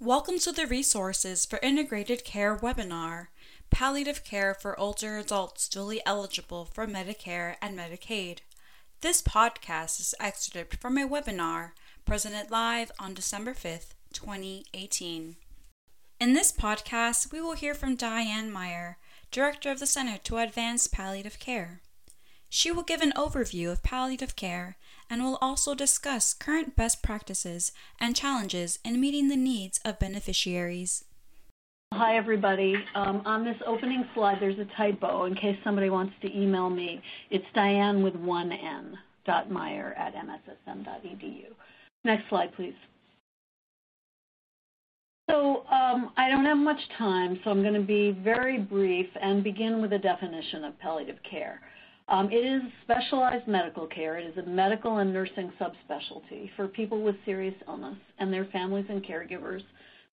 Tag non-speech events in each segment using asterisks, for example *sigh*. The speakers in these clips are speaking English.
Welcome to the Resources for Integrated Care webinar, Palliative Care for Older Adults Dually Eligible for Medicare and Medicaid. This podcast is excerpted from a webinar presented live on December 5th, 2018. In this podcast, we will hear from Diane Meier, Director of the Center to Advance Palliative Care. She will give an overview of palliative care and will also discuss current best practices and challenges in meeting the needs of beneficiaries. Hi, everybody. Um, on this opening slide, there's a typo. In case somebody wants to email me, it's Diane with one N, dot Meier at mssm.edu. Next slide, please. So um, I don't have much time, so I'm going to be very brief and begin with a definition of palliative care. Um, it is specialized medical care. It is a medical and nursing subspecialty for people with serious illness and their families and caregivers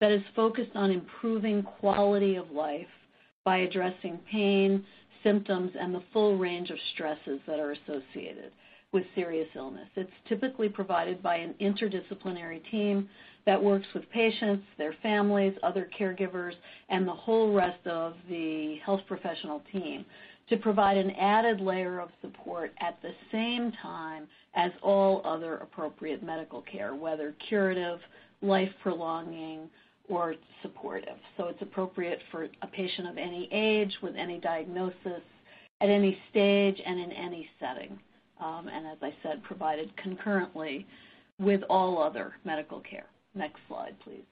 that is focused on improving quality of life by addressing pain, symptoms, and the full range of stresses that are associated with serious illness. It's typically provided by an interdisciplinary team that works with patients, their families, other caregivers, and the whole rest of the health professional team to provide an added layer of support at the same time as all other appropriate medical care, whether curative, life prolonging, or supportive. So it's appropriate for a patient of any age, with any diagnosis, at any stage, and in any setting. Um, and as I said, provided concurrently with all other medical care. Next slide, please.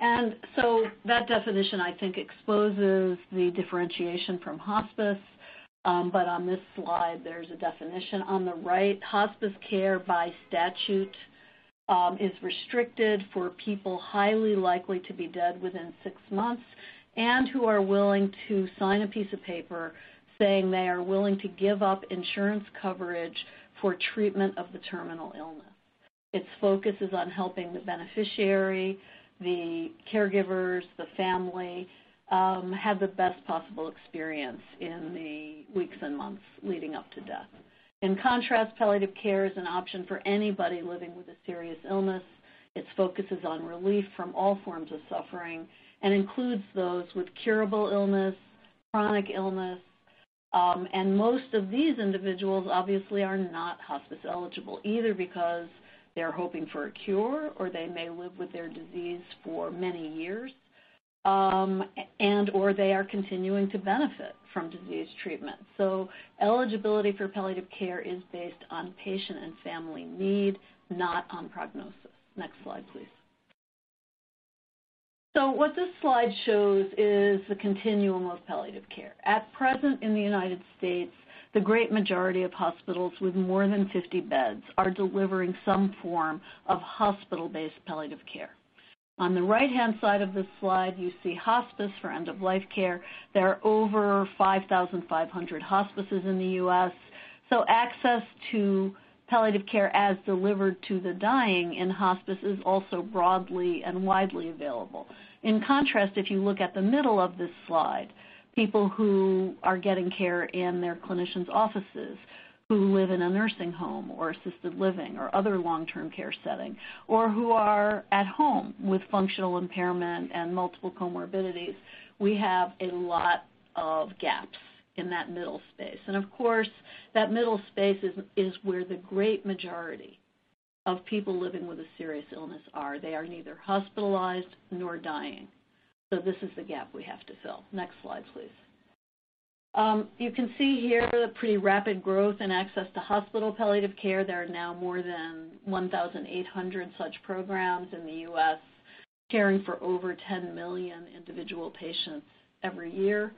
And so that definition, I think, exposes the differentiation from hospice. Um, but on this slide, there's a definition. On the right, hospice care by statute um, is restricted for people highly likely to be dead within six months and who are willing to sign a piece of paper saying they are willing to give up insurance coverage for treatment of the terminal illness. Its focus is on helping the beneficiary the caregivers, the family, um, have the best possible experience in the weeks and months leading up to death. In contrast, palliative care is an option for anybody living with a serious illness. Its focus is on relief from all forms of suffering and includes those with curable illness, chronic illness, um, and most of these individuals obviously are not hospice eligible, either because they're hoping for a cure or they may live with their disease for many years um, and or they are continuing to benefit from disease treatment. So eligibility for palliative care is based on patient and family need, not on prognosis. Next slide, please. So what this slide shows is the continuum of palliative care. At present in the United States, the great majority of hospitals with more than 50 beds are delivering some form of hospital-based palliative care. On the right-hand side of this slide, you see hospice for end-of-life care. There are over 5,500 hospices in the U.S., so access to palliative care as delivered to the dying in hospice is also broadly and widely available. In contrast, if you look at the middle of this slide, people who are getting care in their clinicians' offices, who live in a nursing home or assisted living or other long-term care setting, or who are at home with functional impairment and multiple comorbidities. We have a lot of gaps in that middle space. And of course, that middle space is, is where the great majority of people living with a serious illness are. They are neither hospitalized nor dying. So this is the gap we have to fill. Next slide, please. Um, you can see here the pretty rapid growth in access to hospital palliative care. There are now more than 1,800 such programs in the U.S., caring for over 10 million individual patients every year.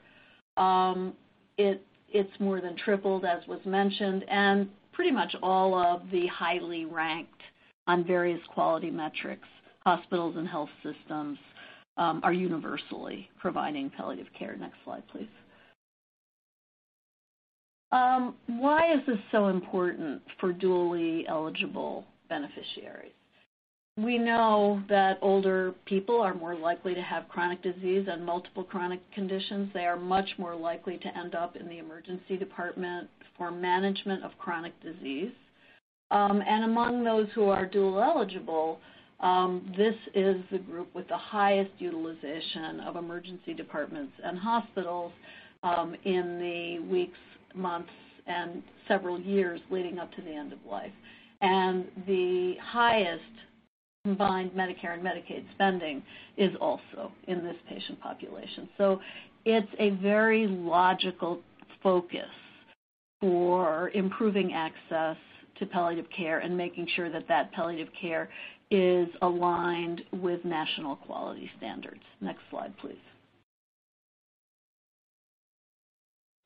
Um, it, it's more than tripled, as was mentioned, and pretty much all of the highly ranked on various quality metrics, hospitals and health systems, are universally providing palliative care. Next slide, please. Um, why is this so important for dually eligible beneficiaries? We know that older people are more likely to have chronic disease and multiple chronic conditions. They are much more likely to end up in the emergency department for management of chronic disease. Um, and among those who are dual eligible, um, this is the group with the highest utilization of emergency departments and hospitals um, in the weeks, months, and several years leading up to the end of life. And the highest combined Medicare and Medicaid spending is also in this patient population. So it's a very logical focus for improving access to palliative care and making sure that that palliative care is aligned with national quality standards. Next slide, please.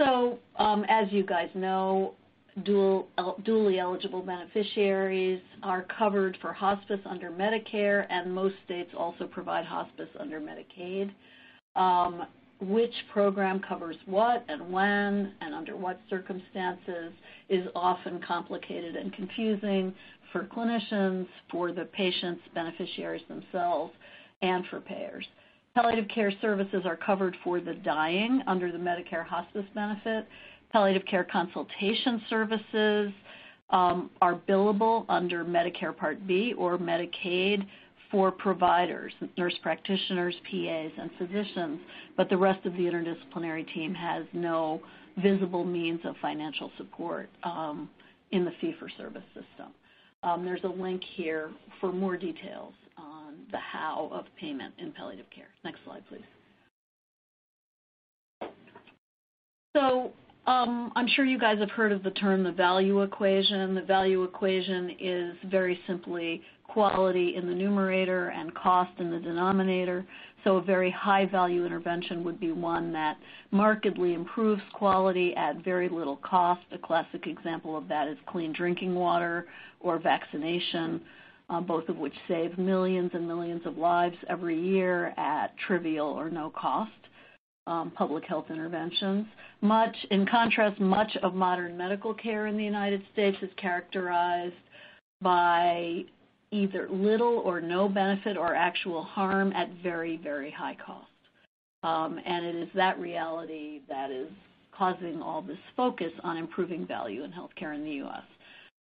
So um, as you guys know, dual, dually eligible beneficiaries are covered for hospice under Medicare, and most states also provide hospice under Medicaid. Um, which program covers what and when and under what circumstances is often complicated and confusing for clinicians, for the patients, beneficiaries themselves, and for payers. Palliative care services are covered for the dying under the Medicare hospice benefit, palliative care consultation services um, are billable under Medicare Part B or Medicaid for providers, nurse practitioners, PAs, and physicians, but the rest of the interdisciplinary team has no visible means of financial support um, in the fee-for-service system. Um, there's a link here for more details on the how of payment in palliative care. Next slide, please. So um, I'm sure you guys have heard of the term the value equation. The value equation is very simply quality in the numerator and cost in the denominator. So a very high value intervention would be one that markedly improves quality at very little cost. A classic example of that is clean drinking water or vaccination, uh, both of which save millions and millions of lives every year at trivial or no cost um, public health interventions. Much, in contrast, much of modern medical care in the United States is characterized by either little or no benefit or actual harm at very, very high cost. Um, and it is that reality that is causing all this focus on improving value in healthcare in the U.S.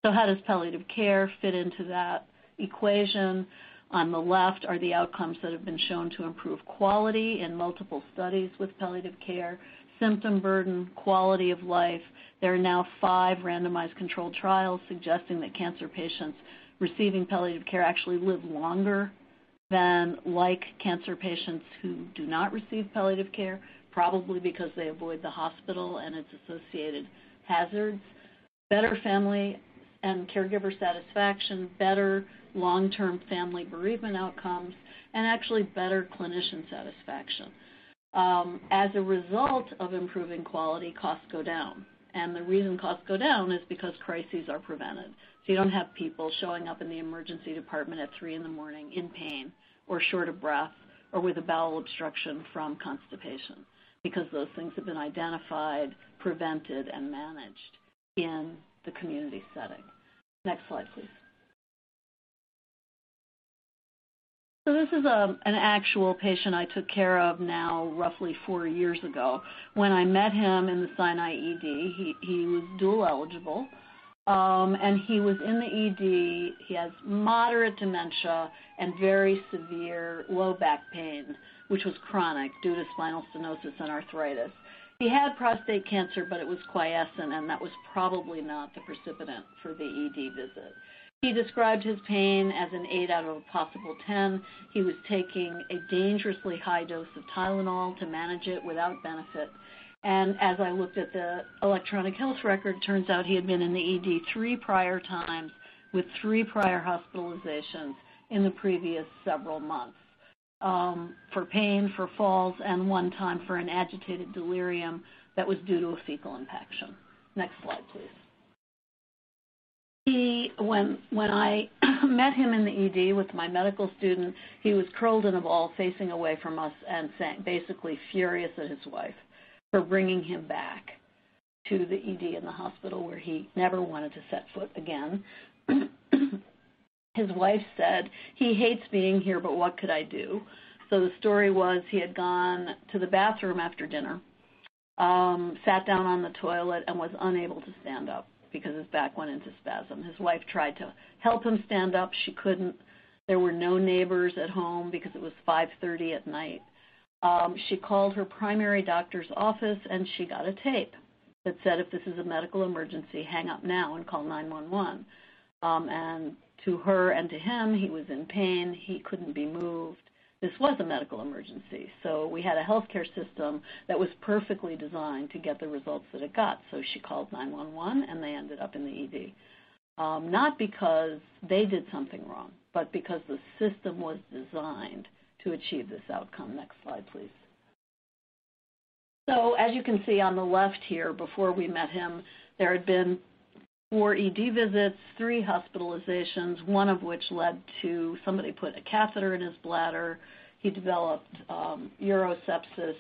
So how does palliative care fit into that equation? On the left are the outcomes that have been shown to improve quality in multiple studies with palliative care, symptom burden, quality of life. There are now five randomized controlled trials suggesting that cancer patients receiving palliative care actually live longer than like cancer patients who do not receive palliative care, probably because they avoid the hospital and its associated hazards. Better family and caregiver satisfaction, better long-term family bereavement outcomes, and actually better clinician satisfaction. Um, as a result of improving quality, costs go down. And the reason costs go down is because crises are prevented. So you don't have people showing up in the emergency department at 3 in the morning in pain or short of breath or with a bowel obstruction from constipation because those things have been identified, prevented, and managed in the community setting. Next slide, please. So this is a, um, an actual patient I took care of now roughly four years ago. When I met him in the Sinai ED, he, he was dual eligible, um, and he was in the ED. He has moderate dementia and very severe low back pain, which was chronic due to spinal stenosis and arthritis. He had prostate cancer, but it was quiescent, and that was probably not the precipitant for the ED visit. He described his pain as an 8 out of a possible 10. He was taking a dangerously high dose of Tylenol to manage it without benefit. And as I looked at the electronic health record, it turns out he had been in the ED three prior times with three prior hospitalizations in the previous several months. Um, for pain, for falls, and one time for an agitated delirium that was due to a fecal impaction. Next slide, please. He when when I *clears throat* met him in the ED with my medical student, he was curled in a ball facing away from us and saying, basically furious at his wife for bringing him back to the ED in the hospital where he never wanted to set foot again. *clears throat* his wife said, he hates being here, but what could I do? So the story was he had gone to the bathroom after dinner, um, sat down on the toilet, and was unable to stand up because his back went into spasm. His wife tried to help him stand up. She couldn't. There were no neighbors at home because it was 5:30 at night. Um, she called her primary doctor's office and she got a tape that said, "If this is a medical emergency, hang up now and call 911." Um, and to her and to him, he was in pain. He couldn't be moved. This was a medical emergency. So we had a healthcare system that was perfectly designed to get the results that it got. So she called 911 and they ended up in the ED. Um, not because they did something wrong, but because the system was designed to achieve this outcome. Next slide, please. So as you can see on the left here, before we met him, there had been four ED visits, three hospitalizations, one of which led to somebody put a catheter in his bladder. He developed um, urosepsis,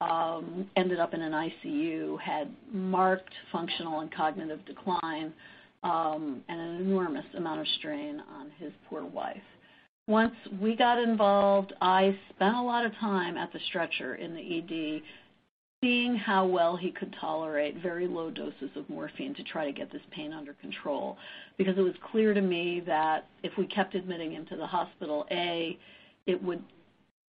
um, ended up in an ICU, had marked functional and cognitive decline, um, and an enormous amount of strain on his poor wife. Once we got involved, I spent a lot of time at the stretcher in the ED seeing how well he could tolerate very low doses of morphine to try to get this pain under control. Because it was clear to me that if we kept admitting him to the hospital, A, it would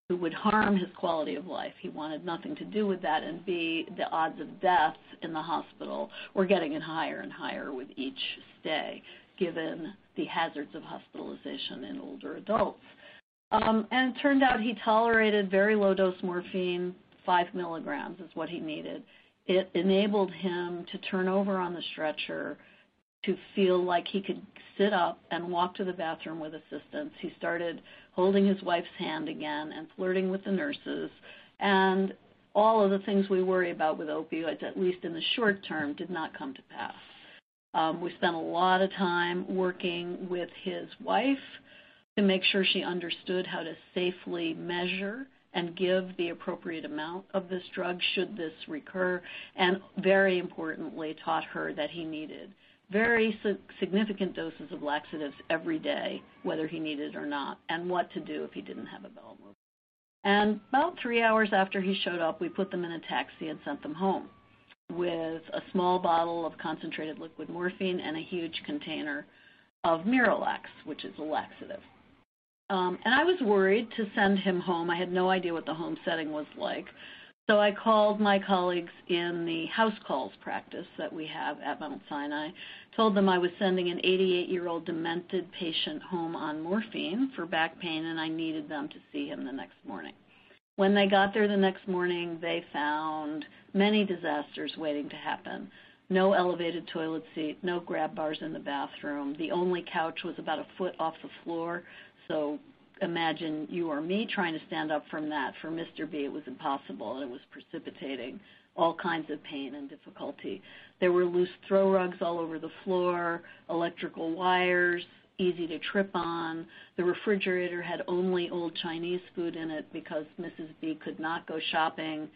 it would harm his quality of life. He wanted nothing to do with that, and B, the odds of death in the hospital were getting higher and higher with each stay, given the hazards of hospitalization in older adults. Um, and it turned out he tolerated very low dose morphine, five milligrams is what he needed. It enabled him to turn over on the stretcher, to feel like he could sit up and walk to the bathroom with assistance. He started holding his wife's hand again and flirting with the nurses. And all of the things we worry about with opioids, at least in the short term, did not come to pass. Um, we spent a lot of time working with his wife to make sure she understood how to safely measure and give the appropriate amount of this drug should this recur, and very importantly, taught her that he needed very significant doses of laxatives every day, whether he needed it or not, and what to do if he didn't have a bowel movement. And about three hours after he showed up, we put them in a taxi and sent them home with a small bottle of concentrated liquid morphine and a huge container of Miralax, which is a laxative. Um, and I was worried to send him home. I had no idea what the home setting was like. So I called my colleagues in the house calls practice that we have at Mount Sinai, told them I was sending an 88-year-old demented patient home on morphine for back pain, and I needed them to see him the next morning. When they got there the next morning, they found many disasters waiting to happen. No elevated toilet seat, no grab bars in the bathroom. The only couch was about a foot off the floor, so imagine you or me trying to stand up from that. For Mr. B, it was impossible, and it was precipitating all kinds of pain and difficulty. There were loose throw rugs all over the floor, electrical wires, easy to trip on. The refrigerator had only old Chinese food in it because Mrs. B could not go shopping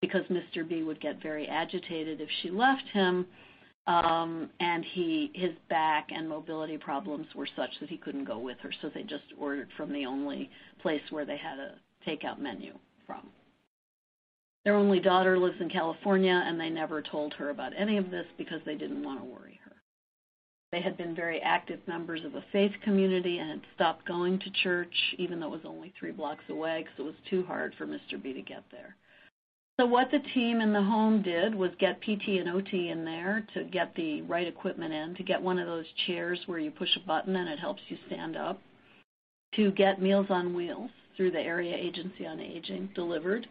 because Mr. B would get very agitated if she left him um, and he his back and mobility problems were such that he couldn't go with her, so they just ordered from the only place where they had a takeout menu from. Their only daughter lives in California, and they never told her about any of this because they didn't want to worry. They had been very active members of a faith community and had stopped going to church, even though it was only three blocks away, because it was too hard for Mr. B to get there. So what the team in the home did was get PT and OT in there to get the right equipment in, to get one of those chairs where you push a button and it helps you stand up, to get Meals on Wheels through the Area Agency on Aging delivered.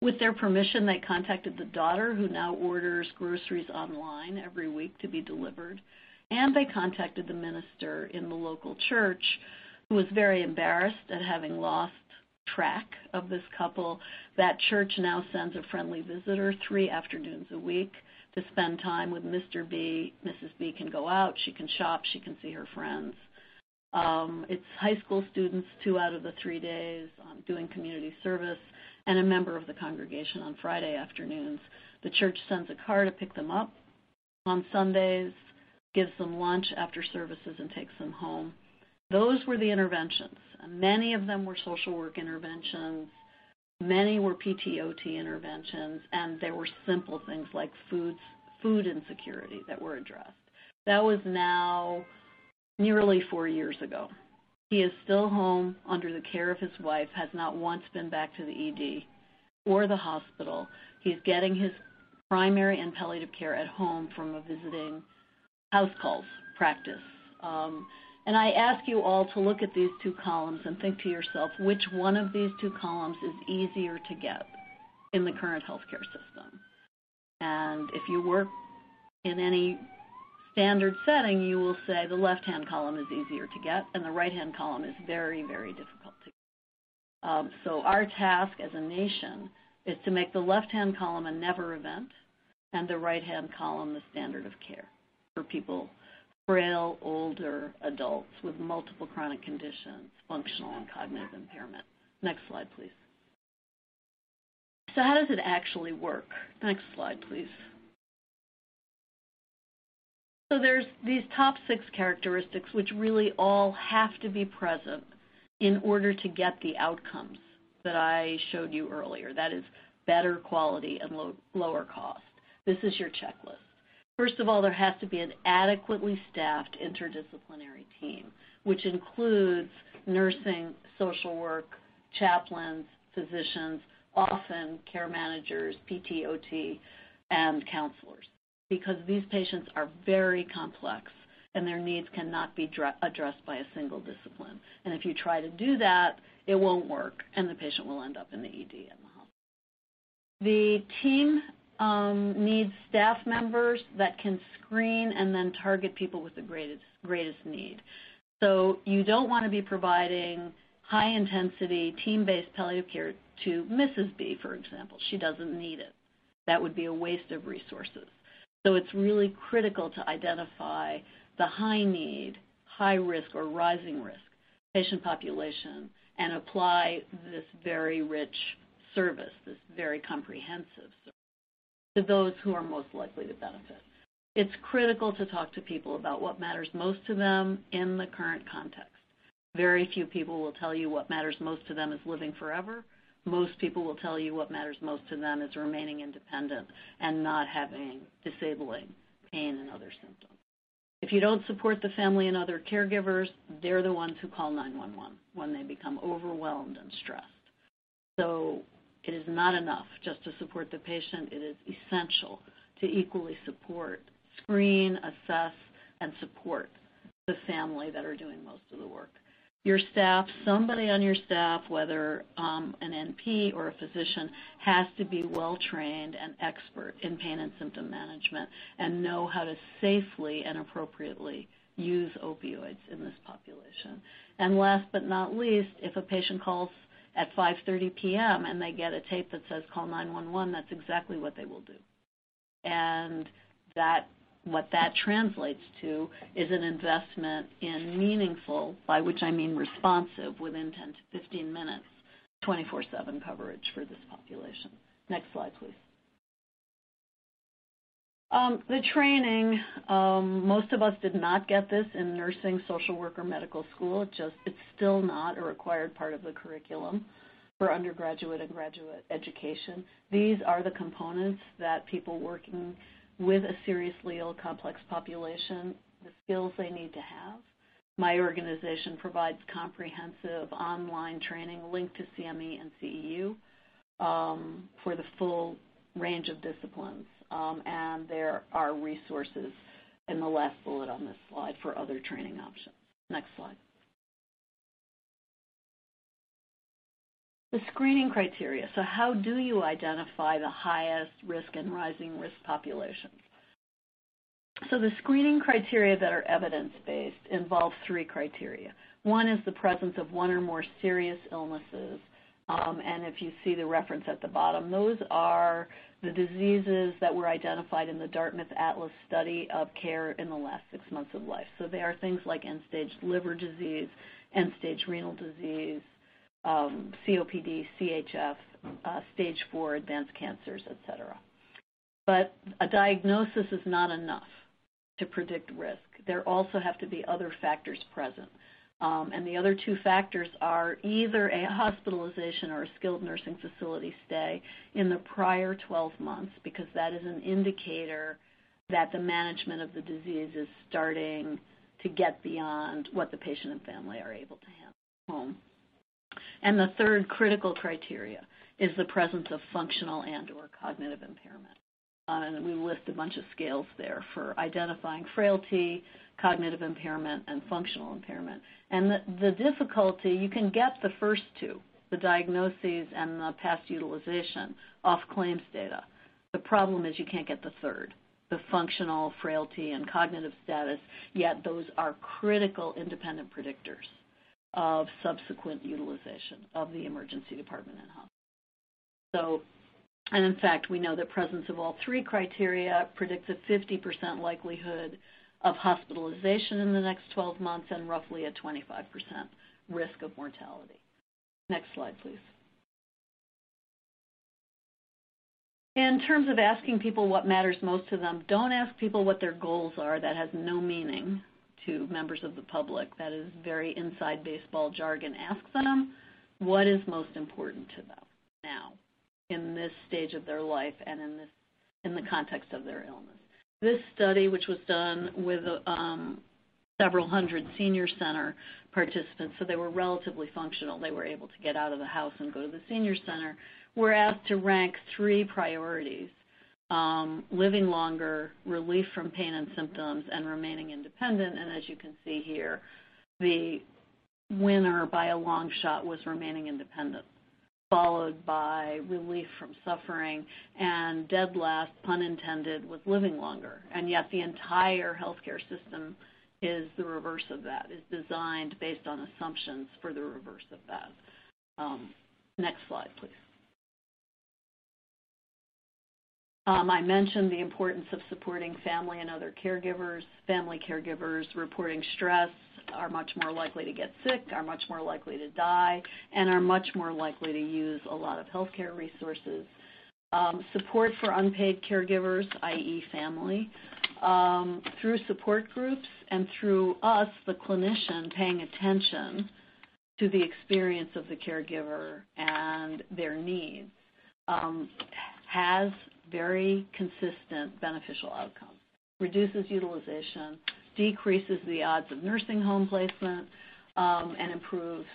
With their permission, they contacted the daughter who now orders groceries online every week to be delivered. And they contacted the minister in the local church who was very embarrassed at having lost track of this couple. That church now sends a friendly visitor three afternoons a week to spend time with Mr. B. Mrs. B can go out, she can shop, she can see her friends. Um, it's high school students two out of the three days um, doing community service and a member of the congregation on Friday afternoons. The church sends a car to pick them up on Sundays, gives them lunch after services, and takes them home. Those were the interventions. Many of them were social work interventions. Many were PTOT interventions, and there were simple things like foods, food insecurity that were addressed. That was now nearly four years ago. He is still home under the care of his wife, has not once been back to the ED or the hospital. He's getting his primary and palliative care at home from a visiting house calls practice. Um, and I ask you all to look at these two columns and think to yourself which one of these two columns is easier to get in the current healthcare system. And if you work in any standard setting, you will say the left-hand column is easier to get and the right-hand column is very, very difficult to get. Um, so our task as a nation is to make the left-hand column a never event and the right-hand column the standard of care for people frail, older adults with multiple chronic conditions, functional and cognitive impairment. Next slide, please. So how does it actually work? Next slide, please. So there's these top six characteristics which really all have to be present in order to get the outcomes that I showed you earlier. That is better quality and low, lower cost. This is your checklist. First of all, there has to be an adequately staffed interdisciplinary team, which includes nursing, social work, chaplains, physicians, often care managers, PT, OT, and counselors, because these patients are very complex and their needs cannot be addressed by a single discipline. And if you try to do that, it won't work, and the patient will end up in the ED and the hospital. The team um, needs staff members that can screen and then target people with the greatest, greatest need. So you don't want to be providing high intensity team-based palliative care to Mrs. B, for example. She doesn't need it. That would be a waste of resources. So it's really critical to identify the high need, high risk, or rising risk patient population and apply this very rich service, this very comprehensive service to those who are most likely to benefit. It's critical to talk to people about what matters most to them in the current context. Very few people will tell you what matters most to them is living forever. Most people will tell you what matters most to them is remaining independent and not having disabling pain and other symptoms. If you don't support the family and other caregivers, they're the ones who call 911 when they become overwhelmed and stressed. So it is not enough just to support the patient. It is essential to equally support, screen, assess, and support the family that are doing most of the work. Your staff, somebody on your staff, whether um, an NP or a physician, has to be well trained and expert in pain and symptom management and know how to safely and appropriately use opioids in this population. And last but not least, if a patient calls at 5:30 p.m. and they get a tape that says call 911, that's exactly what they will do. And that what that translates to is an investment in meaningful, by which I mean responsive, within 10 to 15 minutes, 24/7 coverage for this population. Next slide, please. Um, the training, um, most of us did not get this in nursing, social work, or medical school. It's still not a required part of the curriculum for undergraduate and graduate education. These are the components that people working with a seriously ill complex population, the skills they need to have. My organization provides comprehensive online training linked to CME and CEU um, for the full range of disciplines um, and there are resources in the last bullet on this slide for other training options. Next slide. The screening criteria. So how do you identify the highest risk and rising risk populations? So the screening criteria that are evidence-based involve three criteria. One is the presence of one or more serious illnesses, um, and if you see the reference at the bottom, those are the diseases that were identified in the Dartmouth Atlas study of care in the last six months of life. So they are things like end-stage liver disease, end-stage renal disease, um, COPD, CHF, uh, stage four advanced cancers, et cetera. But a diagnosis is not enough to predict risk. There also have to be other factors present. Um, and the other two factors are either a hospitalization or a skilled nursing facility stay in the prior 12 months, because that is an indicator that the management of the disease is starting to get beyond what the patient and family are able to handle. home. And the third critical criteria is the presence of functional and or cognitive impairment. Uh, and we list a bunch of scales there for identifying frailty, cognitive impairment, and functional impairment. And the, the difficulty, you can get the first two, the diagnoses and the past utilization, off claims data. The problem is you can't get the third, the functional frailty and cognitive status, yet those are critical independent predictors of subsequent utilization of the emergency department and hospital. So, and in fact, we know that presence of all three criteria predicts a 50% likelihood of hospitalization in the next 12 months and roughly a 25% risk of mortality. Next slide, please. In terms of asking people what matters most to them, don't ask people what their goals are. That has no meaning to members of the public. That is very inside baseball jargon. Ask them what is most important to them now in this stage of their life and in this in the context of their illness. This study, which was done with um, several hundred senior center participants, so they were relatively functional. They were able to get out of the house and go to the senior center we're asked to rank three priorities um, living longer, relief from pain and symptoms, and remaining independent. And as you can see here, the winner by a long shot was remaining independent, followed by relief from suffering, and dead last, pun intended, was living longer. And yet the entire healthcare system is the reverse of that, is designed based on assumptions for the reverse of that. Um, next slide, please. Um, I mentioned the importance of supporting family and other caregivers. Family caregivers reporting stress are much more likely to get sick, are much more likely to die, and are much more likely to use a lot of healthcare resources. Um, support for unpaid caregivers, i.e., family, um, through support groups and through us, the clinician, paying attention to the experience of the caregiver and their needs, um, has very consistent beneficial outcomes. Reduces utilization, decreases the odds of nursing home placement, um, and improves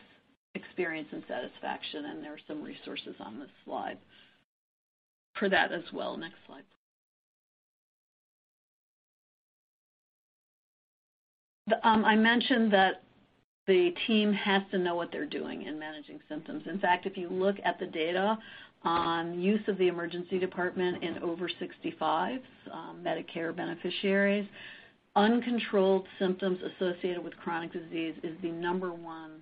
experience and satisfaction. And there are some resources on this slide for that as well. Next slide. Um, I mentioned that the team has to know what they're doing in managing symptoms. In fact, if you look at the data on use of the emergency department in over 65s, um, Medicare beneficiaries. Uncontrolled symptoms associated with chronic disease is the number one,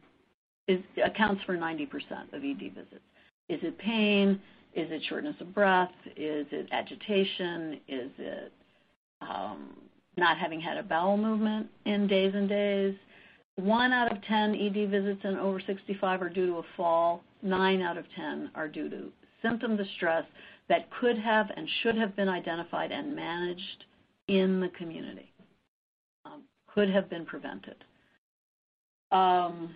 is, accounts for 90% of ED visits. Is it pain? Is it shortness of breath? Is it agitation? Is it um, not having had a bowel movement in days and days? One out of 10 ED visits in over 65 are due to a fall. Nine out of 10 are due to symptom distress that could have and should have been identified and managed in the community, um, could have been prevented. Um,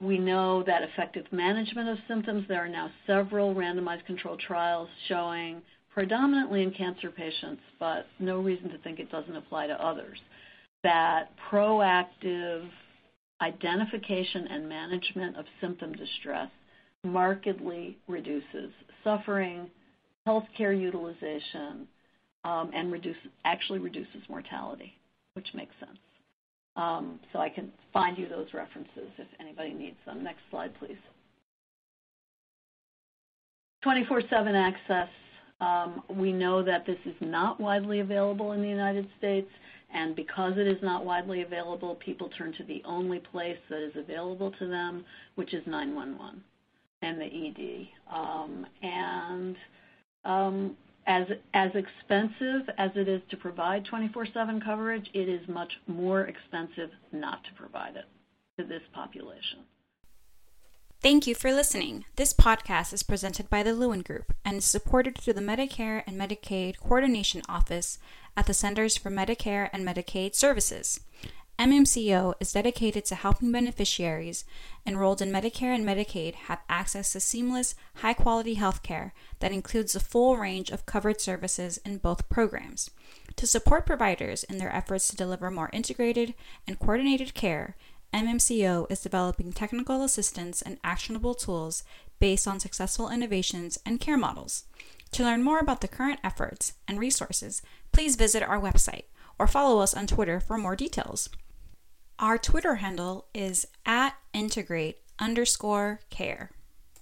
we know that effective management of symptoms, there are now several randomized controlled trials showing predominantly in cancer patients, but no reason to think it doesn't apply to others, that proactive identification and management of symptom distress markedly reduces suffering, healthcare utilization, um, and reduce, actually reduces mortality, which makes sense. Um, so I can find you those references if anybody needs them. Next slide, please. 24-7 access. Um, we know that this is not widely available in the United States, and because it is not widely available, people turn to the only place that is available to them, which is 911 and the ED. Um, and um, as, as expensive as it is to provide 24-7 coverage, it is much more expensive not to provide it to this population. Thank you for listening. This podcast is presented by the Lewin Group and is supported through the Medicare and Medicaid Coordination Office at the Centers for Medicare and Medicaid Services. MMCO is dedicated to helping beneficiaries enrolled in Medicare and Medicaid have access to seamless, high quality health care that includes the full range of covered services in both programs. To support providers in their efforts to deliver more integrated and coordinated care, MMCO is developing technical assistance and actionable tools based on successful innovations and care models. To learn more about the current efforts and resources, please visit our website or follow us on Twitter for more details. Our Twitter handle is at integrate underscore care.